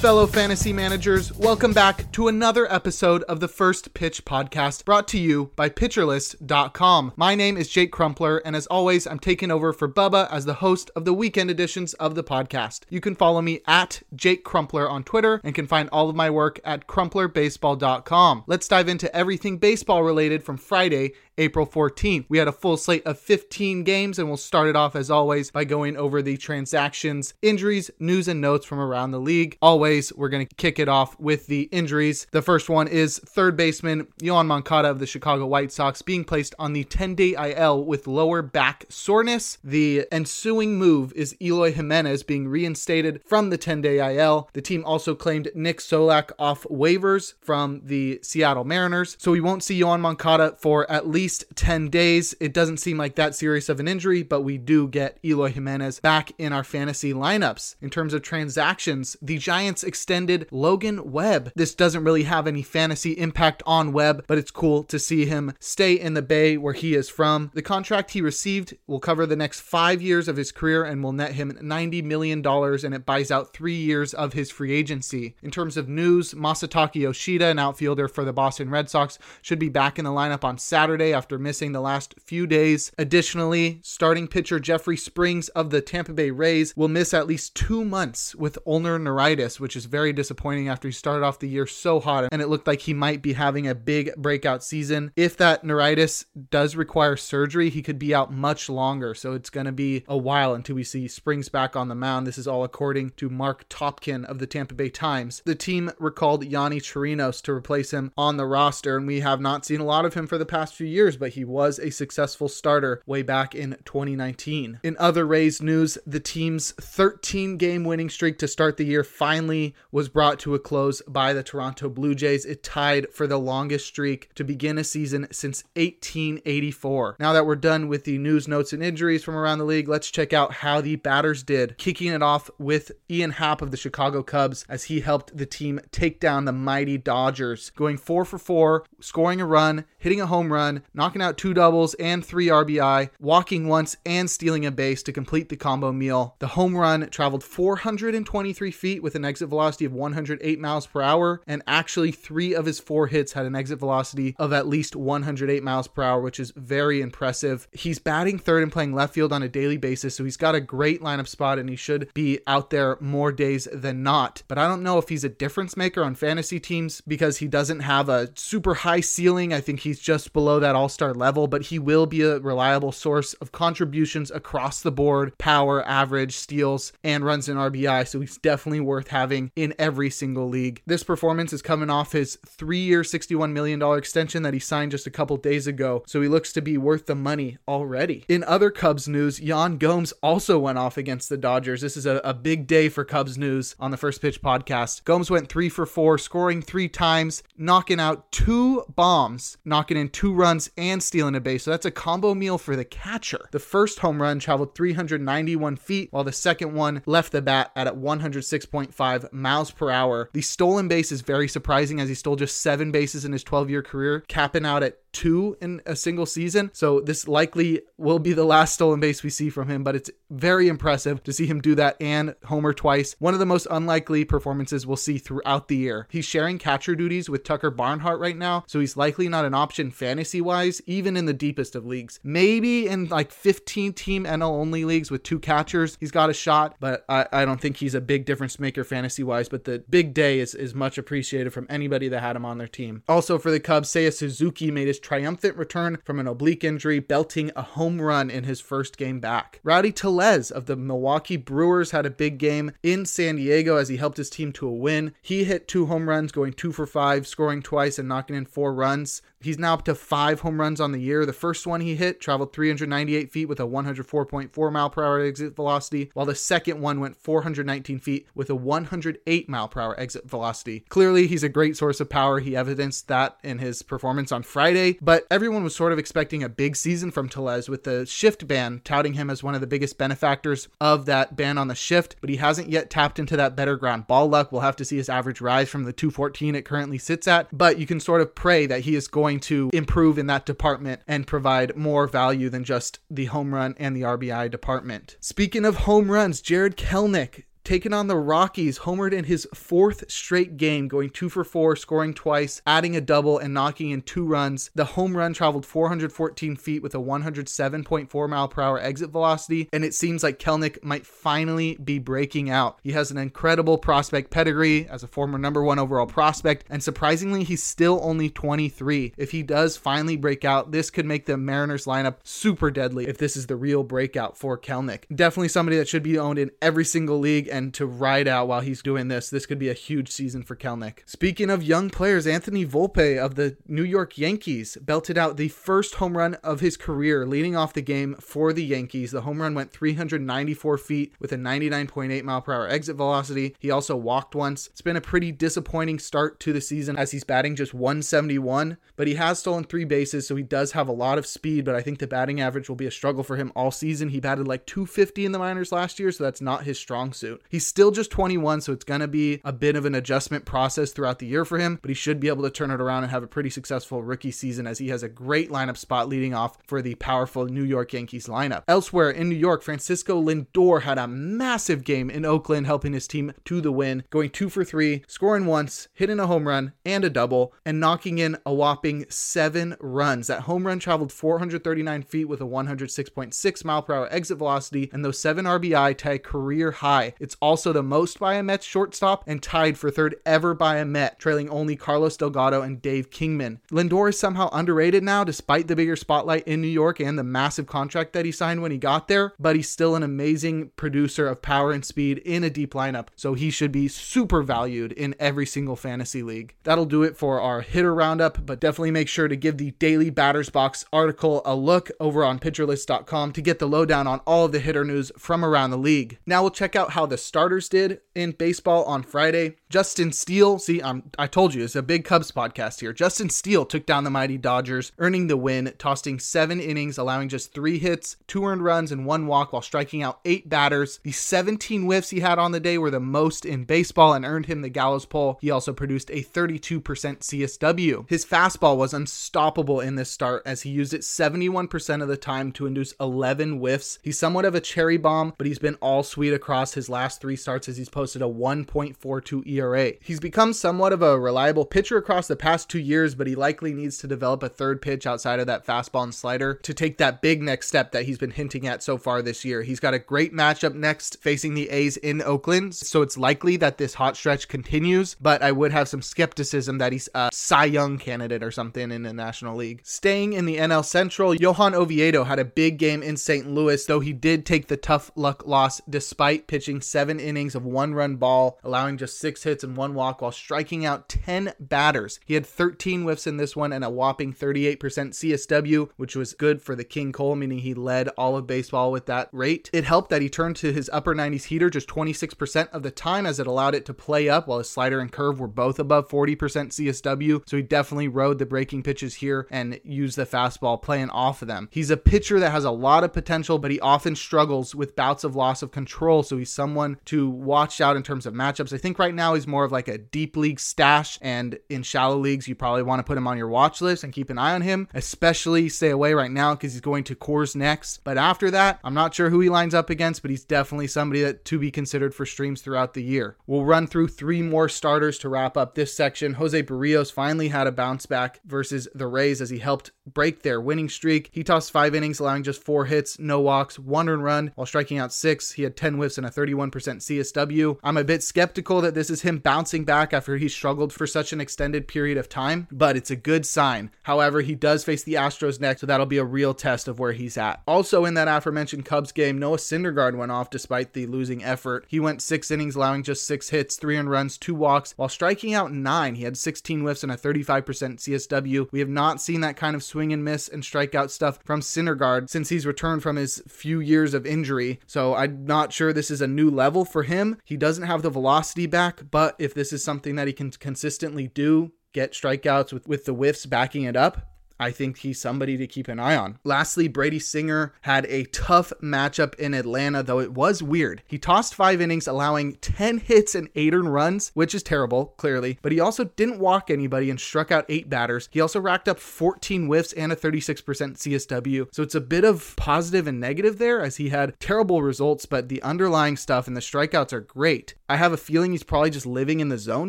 fellow fantasy managers? Welcome back to another episode of the First Pitch Podcast brought to you by PitcherList.com. My name is Jake Crumpler, and as always, I'm taking over for Bubba as the host of the weekend editions of the podcast. You can follow me at Jake Crumpler on Twitter and can find all of my work at CrumplerBaseball.com. Let's dive into everything baseball related from Friday, April 14th. We had a full slate of 15 games, and we'll start it off as always by going over the transactions, injuries, news, and notes from around the league. Always, we're going to kick it off with the injuries. The first one is third baseman Yoan Moncada of the Chicago White Sox being placed on the 10 day IL with lower back soreness. The ensuing move is Eloy Jimenez being reinstated from the 10 day IL. The team also claimed Nick Solak off waivers from the Seattle Mariners, so we won't see Yoan Moncada for at least 10 days. It doesn't seem like that serious of an injury, but we do get Eloy Jimenez back in our fantasy lineups. In terms of transactions, the Giants extended Logan Webb. This doesn't really have any fantasy impact on Webb, but it's cool to see him stay in the Bay where he is from. The contract he received will cover the next five years of his career and will net him $90 million, and it buys out three years of his free agency. In terms of news, Masataka Yoshida, an outfielder for the Boston Red Sox, should be back in the lineup on Saturday after missing the last few days. Additionally, starting pitcher Jeffrey Springs of the Tampa Bay Rays will miss at least two months with ulnar neuritis, which is very disappointing after he started off the year so hot and it looked like he might be having a big breakout season. If that neuritis does require surgery, he could be out much longer. So it's going to be a while until we see Springs back on the mound. This is all according to Marc Topkin of the Tampa Bay Times. The team recalled Yonny Chirinos to replace him on the roster, and we have not seen a lot of him for the past few years, but he was a successful starter way back in 2019. In other Rays news, the team's 13 game winning streak to start the year finally was brought to a close by the Toronto Blue Jays. It tied for the longest streak to begin a season since 1884. Now that we're done with the news, notes, and injuries from around the league, let's check out how the batters did, kicking it off with Ian Happ of the Chicago Cubs as he helped the team take down the mighty Dodgers, going four for four, scoring a run, hitting a home run, knocking out two doubles and three RBI, walking once and stealing a base to complete the combo meal. The home run traveled 423 feet with an exit velocity of 108 miles per hour, and actually three of his four hits had an exit velocity of at least 108 miles per hour, which is very impressive. He's batting third and playing left field on a daily basis, so he's got a great lineup spot and he should be out there more days than not. But I don't know if he's a difference maker on fantasy teams because he doesn't have a super high ceiling. I think he's just below that all star level, but he will be a reliable source of contributions across the board power, average, steals, and runs in RBI. So he's definitely worth having in every single league. This performance is coming off his three year, $61 million extension that he signed just a couple days ago. So he looks to be worth the money already. In other Cubs news, Yan Gomes also went off against the Dodgers. This is a, a big day for Cubs news on the First Pitch podcast. Gomes went three for four, scoring three times, knocking out two bombs, knocking in two runs and stealing a base. So that's a combo meal for the catcher. The first home run traveled 391 feet, while the second one left the bat at 106.5 miles per hour. The stolen base is very surprising as he stole just seven bases in his 12 year career, capping out at two in a single season. So this likely will be the last stolen base we see from him, but it's very impressive to see him do that and homer twice. One of the most unlikely performances we'll see throughout the year. He's sharing catcher duties with Tucker Barnhart right now, so he's likely not an option fantasy wise, even in the deepest of leagues. Maybe in like 15 team NL only leagues with two catchers, he's got a shot, but I, I don't think he's a big difference maker fantasy wise. But the big day is, is much appreciated from anybody that had him on their team. Also for the Cubs, Seiya Suzuki made his triumphant return from an oblique injury, belting a home run in his first game back. Rowdy Tellez of the Milwaukee Brewers had a big game in San Diego as he helped his team to a win. He hit two home runs, going two for five, scoring twice and knocking in four runs. He's now up to five home runs on the year. The first one he hit traveled 398 feet with a 104.4 mile per hour exit velocity, while the second one went 419 feet with a 108 mile per hour exit velocity. Clearly, he's a great source of power. He evidenced that in his performance on Friday, but everyone was sort of expecting a big season from Tellez with the shift ban touting him as one of the biggest benefactors of that ban on the shift, but he hasn't yet tapped into that better ground ball luck. We'll have to see his average rise from the 214 it currently sits at, but you can sort of pray that he is going going to improve in that department and provide more value than just the home run and the RBI department. Speaking of home runs, Jarred Kelenic taking on the Rockies, homered in his fourth straight game, going two for four, scoring twice, adding a double, and knocking in two runs. The home run traveled 414 feet with a 107.4 mile per hour exit velocity, and it seems like Kelenic might finally be breaking out. He has an incredible prospect pedigree as a former number one overall prospect, and surprisingly, he's still only 23. If he does finally break out, this could make the Mariners lineup super deadly if this is the real breakout for Kelenic. Definitely somebody that should be owned in every single league and to ride out while he's doing this. This could be a huge season for Kelenic. Speaking of young players, Anthony Volpe of the New York Yankees belted out the first home run of his career, leading off the game for the Yankees. The home run went 394 feet with a 99.8 mile per hour exit velocity. He also walked once. It's been a pretty disappointing start to the season as he's batting just 171, but he has stolen three bases, so he does have a lot of speed. But I think the batting average will be a struggle for him all season. He batted like 250 in the minors last year, so that's not his strong suit. He's still just 21, so it's going to be a bit of an adjustment process throughout the year for him, but he should be able to turn it around and have a pretty successful rookie season as he has a great lineup spot leading off for the powerful New York Yankees lineup. Elsewhere in New York, Francisco Lindor had a massive game in Oakland, helping his team to the win, going two for three, scoring once, hitting a home run and a double, and knocking in a whopping seven runs. That home run traveled 439 feet with a 106.6 mile per hour exit velocity, and those seven RBI tie career high. Also the most by a Mets shortstop and tied for third ever by a Met, trailing only Carlos Delgado and Dave Kingman. Lindor is somehow underrated now, despite the bigger spotlight in New York and the massive contract that he signed when he got there, but he's still an amazing producer of power and speed in a deep lineup, so he should be super valued in every single fantasy league. That'll do it for our hitter roundup, but definitely make sure to give the daily batters box article a look over on pitcherlist.com to get the lowdown on all of the hitter news from around the league. Now we'll check out how the starters did in baseball on Friday. Justin Steele, see, I'm, I told you, it's a big Cubs podcast here. Justin Steele took down the mighty Dodgers, earning the win, tossing seven innings, allowing just three hits, two earned runs, and one walk while striking out eight batters. The 17 whiffs he had on the day were the most in baseball and earned him the Gallows pole. He also produced a 32% CSW. His fastball was unstoppable in this start as he used it 71% of the time to induce 11 whiffs. He's somewhat of a cherry bomb, but he's been all sweet across his last three starts as he's posted a 1.42 ERA. He's become somewhat of a reliable pitcher across the past two years, but he likely needs to develop a third pitch outside of that fastball and slider to take that big next step that he's been hinting at so far this year. He's got a great matchup next facing the A's in Oakland, so it's likely that this hot stretch continues, but I would have some skepticism that he's a Cy Young candidate or something in the National League. Staying in the NL Central, Johan Oviedo had a big game in St. Louis, though he did take the tough luck loss despite pitching seven innings of one run ball, allowing just six hits and one walk while striking out 10 batters. He had 13 whiffs in this one and a whopping 38% CSW, which was good for the King Cole, meaning he led all of baseball with that rate. It helped that he turned to his upper 90s heater just 26% of the time as it allowed it to play up while his slider and curve were both above 40% CSW. So he definitely rode the breaking pitches here and used the fastball playing off of them. He's a pitcher that has a lot of potential, but he often struggles with bouts of loss of control. So he's someone to watch out in terms of matchups. I think right now he's more of like a deep league stash, and in shallow leagues, you probably want to put him on your watch list and keep an eye on him, especially stay away right now because he's going to Coors next. But after that, I'm not sure who he lines up against, but he's definitely somebody that to be considered for streams throughout the year. We'll run through three more starters to wrap up this section. Jose Berrios finally had a bounce back versus the Rays as he helped break their winning streak. He tossed five innings, allowing just four hits, no walks, one run while striking out six. He had 10 whiffs and a 31% CSW. I'm a bit skeptical that this is him bouncing back after he struggled for such an extended period of time, but it's a good sign. However, he does face the Astros next, so that'll be a real test of where he's at. Also, in that aforementioned Cubs game, Noah Syndergaard went off despite the losing effort. He went six innings, allowing just six hits, three runs, two walks, while striking out nine. He had 16 whiffs and a 35% CSW. We have not seen that kind of swing and miss and strikeout stuff from Syndergaard since he's returned from his few years of injury. So I'm not sure this is a new level for him. He doesn't have the velocity back, but if this is something that he can consistently do, get strikeouts with, with the whiffs backing it up, I think he's somebody to keep an eye on. Lastly, Brady Singer had a tough matchup in Atlanta, though it was weird. He tossed five innings, allowing 10 hits and eight earned runs, which is terrible, clearly, but he also didn't walk anybody and struck out eight batters. He also racked up 14 whiffs and a 36% CSW. So it's a bit of positive and negative there as he had terrible results, but the underlying stuff and the strikeouts are great. I have a feeling he's probably just living in the zone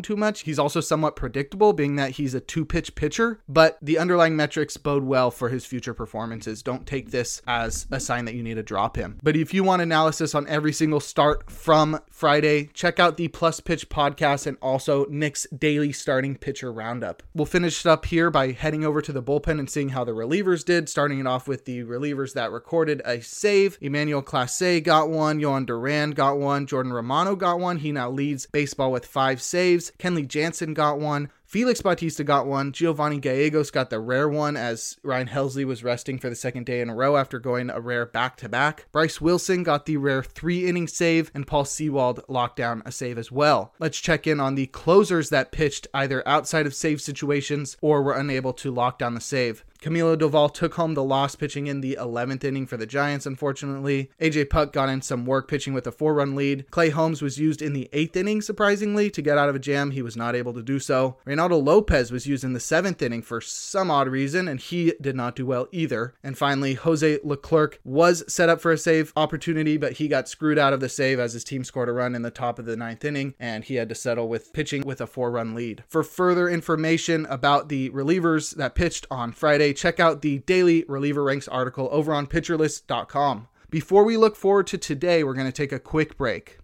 too much. He's also somewhat predictable, being that he's a two pitch pitcher, but the underlying metrics metrics bode well for his future performances. Don't take this as a sign that you need to drop him. But if you want analysis on every single start from Friday, check out the Plus Pitch podcast and also Nick's daily starting pitcher roundup. We'll finish up here by heading over to the bullpen and seeing how the relievers did, starting it off with the relievers that recorded a save. Emmanuel Clase got one, Jhoan Duran got one, Jordan Romano got one. He now leads baseball with five saves. Kenley Jansen got one. Felix Bautista got one. Giovanny Gallegos got the rare one as Ryan Helsley was resting for the second day in a row after going a rare back to back. Bryce Wilson got the rare three inning save, and Paul Sewald locked down a save as well. Let's check in on the closers that pitched either outside of save situations or were unable to lock down the save. Camilo Doval took home the loss pitching in the 11th inning for the Giants, unfortunately. AJ Puk got in some work pitching with a four run lead. Clay Holmes was used in the 8th inning, surprisingly, to get out of a jam. He was not able to do so. Reynaldo Lopez was used in the 7th inning for some odd reason, and he did not do well either. And finally, Jose Leclerc was set up for a save opportunity, but he got screwed out of the save as his team scored a run in the top of the ninth inning, and he had to settle with pitching with a four run lead. For further information about the relievers that pitched on Friday, check out the daily reliever ranks article over on pitcherlist.com. Before we look forward to today, we're going to take a quick break.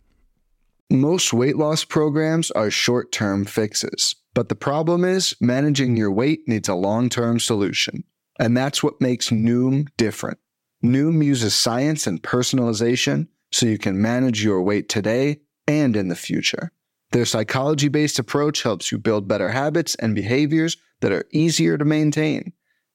Most weight loss programs are short term fixes, but the problem is managing your weight needs a long term solution. And that's what makes Noom different. Noom uses science and personalization so you can manage your weight today and in the future. Their psychology based approach helps you build better habits and behaviors that are easier to maintain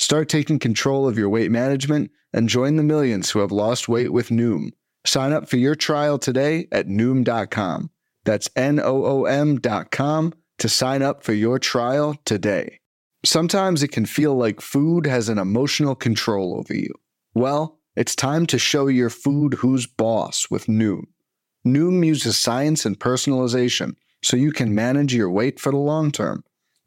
Start taking control of your weight management and join the millions who have lost weight with Noom. Sign up for your trial today at Noom.com. That's N O O M.com to sign up for your trial today. Sometimes it can feel like food has an emotional control over you. Well, it's time to show your food who's boss with Noom. Noom uses science and personalization so you can manage your weight for the long term.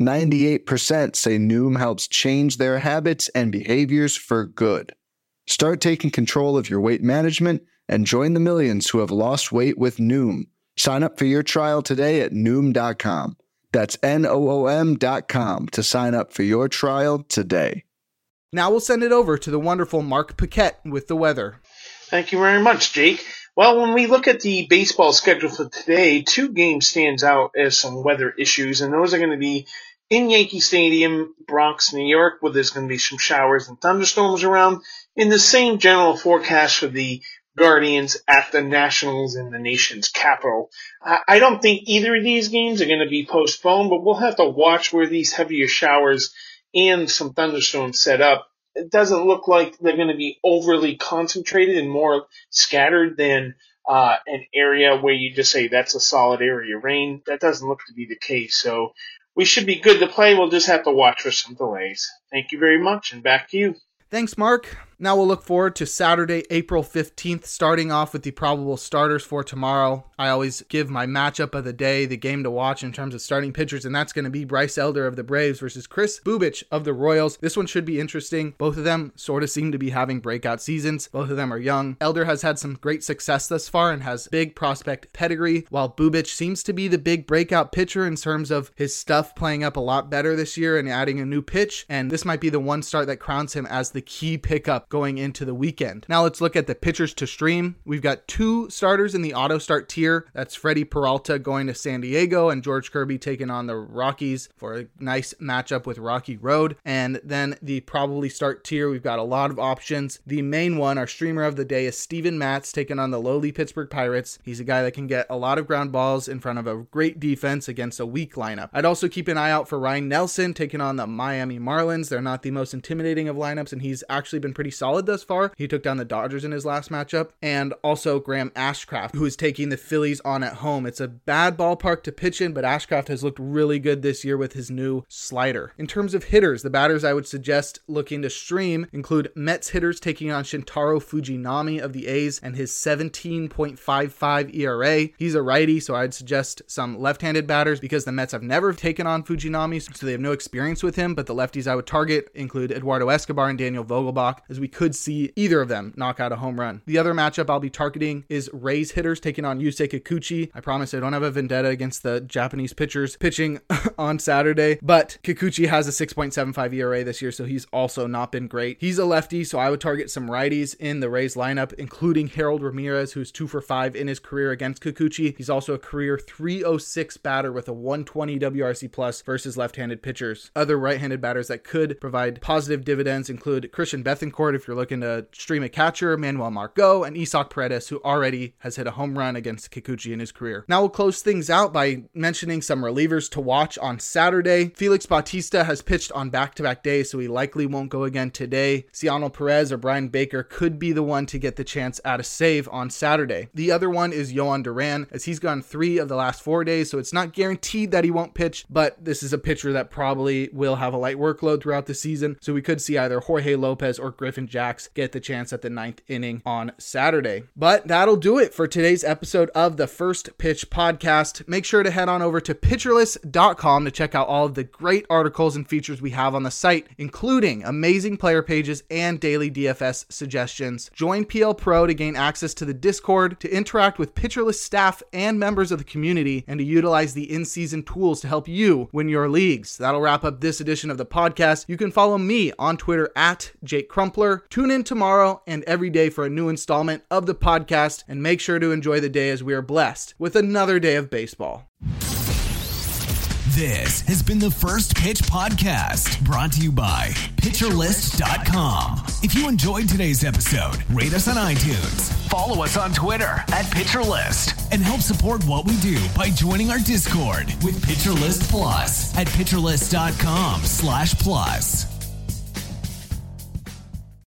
98% say Noom helps change their habits and behaviors for good. Start taking control of your weight management and join the millions who have lost weight with Noom. Sign up for your trial today at Noom.com. That's N O O M.com to sign up for your trial today. Now we'll send it over to the wonderful Mark Paquette with the weather. Thank you very much, Jake. Well, when we look at the baseball schedule for today, two games stands out as some weather issues, and those are going to be in Yankee Stadium, Bronx, New York, where there's going to be some showers and thunderstorms around. In the same general forecast for the Guardians at the Nationals in the nation's capital. I don't think either of these games are going to be postponed, but we'll have to watch where these heavier showers and some thunderstorms set up. It doesn't look like they're going to be overly concentrated and more scattered than uh, an area where you just say that's a solid area rain. That doesn't look to be the case. So we should be good to play. We'll just have to watch for some delays. Thank you very much, and back to you. Thanks, Mark. Now we'll look forward to Saturday, April 15th, starting off with the probable starters for tomorrow. I always give my matchup of the day, the game to watch in terms of starting pitchers, and that's going to be Bryce Elder of the Braves versus Kris Bubic of the Royals. This one should be interesting. Both of them sort of seem to be having breakout seasons. Both of them are young. Elder has had some great success thus far and has big prospect pedigree, while Bubic seems to be the big breakout pitcher in terms of his stuff playing up a lot better this year and adding a new pitch. And this might be the one start that crowns him as the key pickup going into the weekend. Now let's look at the pitchers to stream. We've got two starters in the auto start tier. That's Freddie Peralta going to San Diego and George Kirby taking on the Rockies for a nice matchup with Rocky Road. And then the probably start tier, we've got a lot of options. The main one, our streamer of the day, is Steven Matz taking on the lowly Pittsburgh Pirates. He's a guy that can get a lot of ground balls in front of a great defense against a weak lineup. I'd also keep an eye out for Ryne Nelson taking on the Miami Marlins. They're not the most intimidating of lineups, and he's actually been pretty solid thus far. He took down the Dodgers in his last matchup. And also Graham Ashcraft, who is taking the Phillies on at home. It's a bad ballpark to pitch in, but Ashcraft has looked really good this year with his new slider. In terms of hitters, the batters I would suggest looking to stream include Mets hitters taking on Shintaro Fujinami of the A's and his 17.55 ERA. He's a righty, so I'd suggest some left handed batters because the Mets have never taken on Fujinami, so they have no experience with him. But the lefties I would target include Eduardo Escobar and Daniel Vogelbach, as we could see either of them knock out a home run. The other matchup I'll be targeting is Rays hitters taking on Yusei Kikuchi. I promise I don't have a vendetta against the Japanese pitchers pitching on Saturday, but Kikuchi has a 6.75 ERA this year, so he's also not been great. He's a lefty, so I would target some righties in the Rays lineup, including Harold Ramirez, who's two for five in his career against Kikuchi. He's also a career 306 batter with a 120 WRC plus versus left-handed pitchers. Other right-handed batters that could provide positive dividends include Christian Bethancourt if you're looking to stream a catcher, Manuel Margot, and Isaac Paredes, who already has hit a home run against Kikuchi in his career. Now we'll close things out by mentioning some relievers to watch on Saturday. Felix Bautista has pitched on back-to-back days, so he likely won't go again today. Cionel Perez or Bryan Baker could be the one to get the chance at a save on Saturday. The other one is Jhoan Duran, as he's gone three of the last four days, so it's not guaranteed that he won't pitch, but this is a pitcher that probably will have a light workload throughout the season, so we could see either Jorge Lopez or Griffin Jax get the chance at the ninth inning on Saturday. But that'll do it for today's episode of the First Pitch Podcast. Make sure to head on over to pitcherlist.com to check out all of the great articles and features we have on the site, including amazing player pages and daily DFS suggestions. Join PL Pro to gain access to the Discord, to interact with PitcherList staff and members of the community, and to utilize the in season tools to help you win your leagues. That'll wrap up this edition of the podcast. You can follow me on Twitter at Jake Crumpler. Tune in tomorrow and every day for a new installment of the podcast, and make sure to enjoy the day as we are blessed with another day of baseball. This has been the First Pitch Podcast, brought to you by PitcherList.com. If you enjoyed today's episode, rate us on iTunes, follow us on Twitter at PitcherList, and help support what we do by joining our Discord with PitcherList Plus at PitcherList.com slash plus.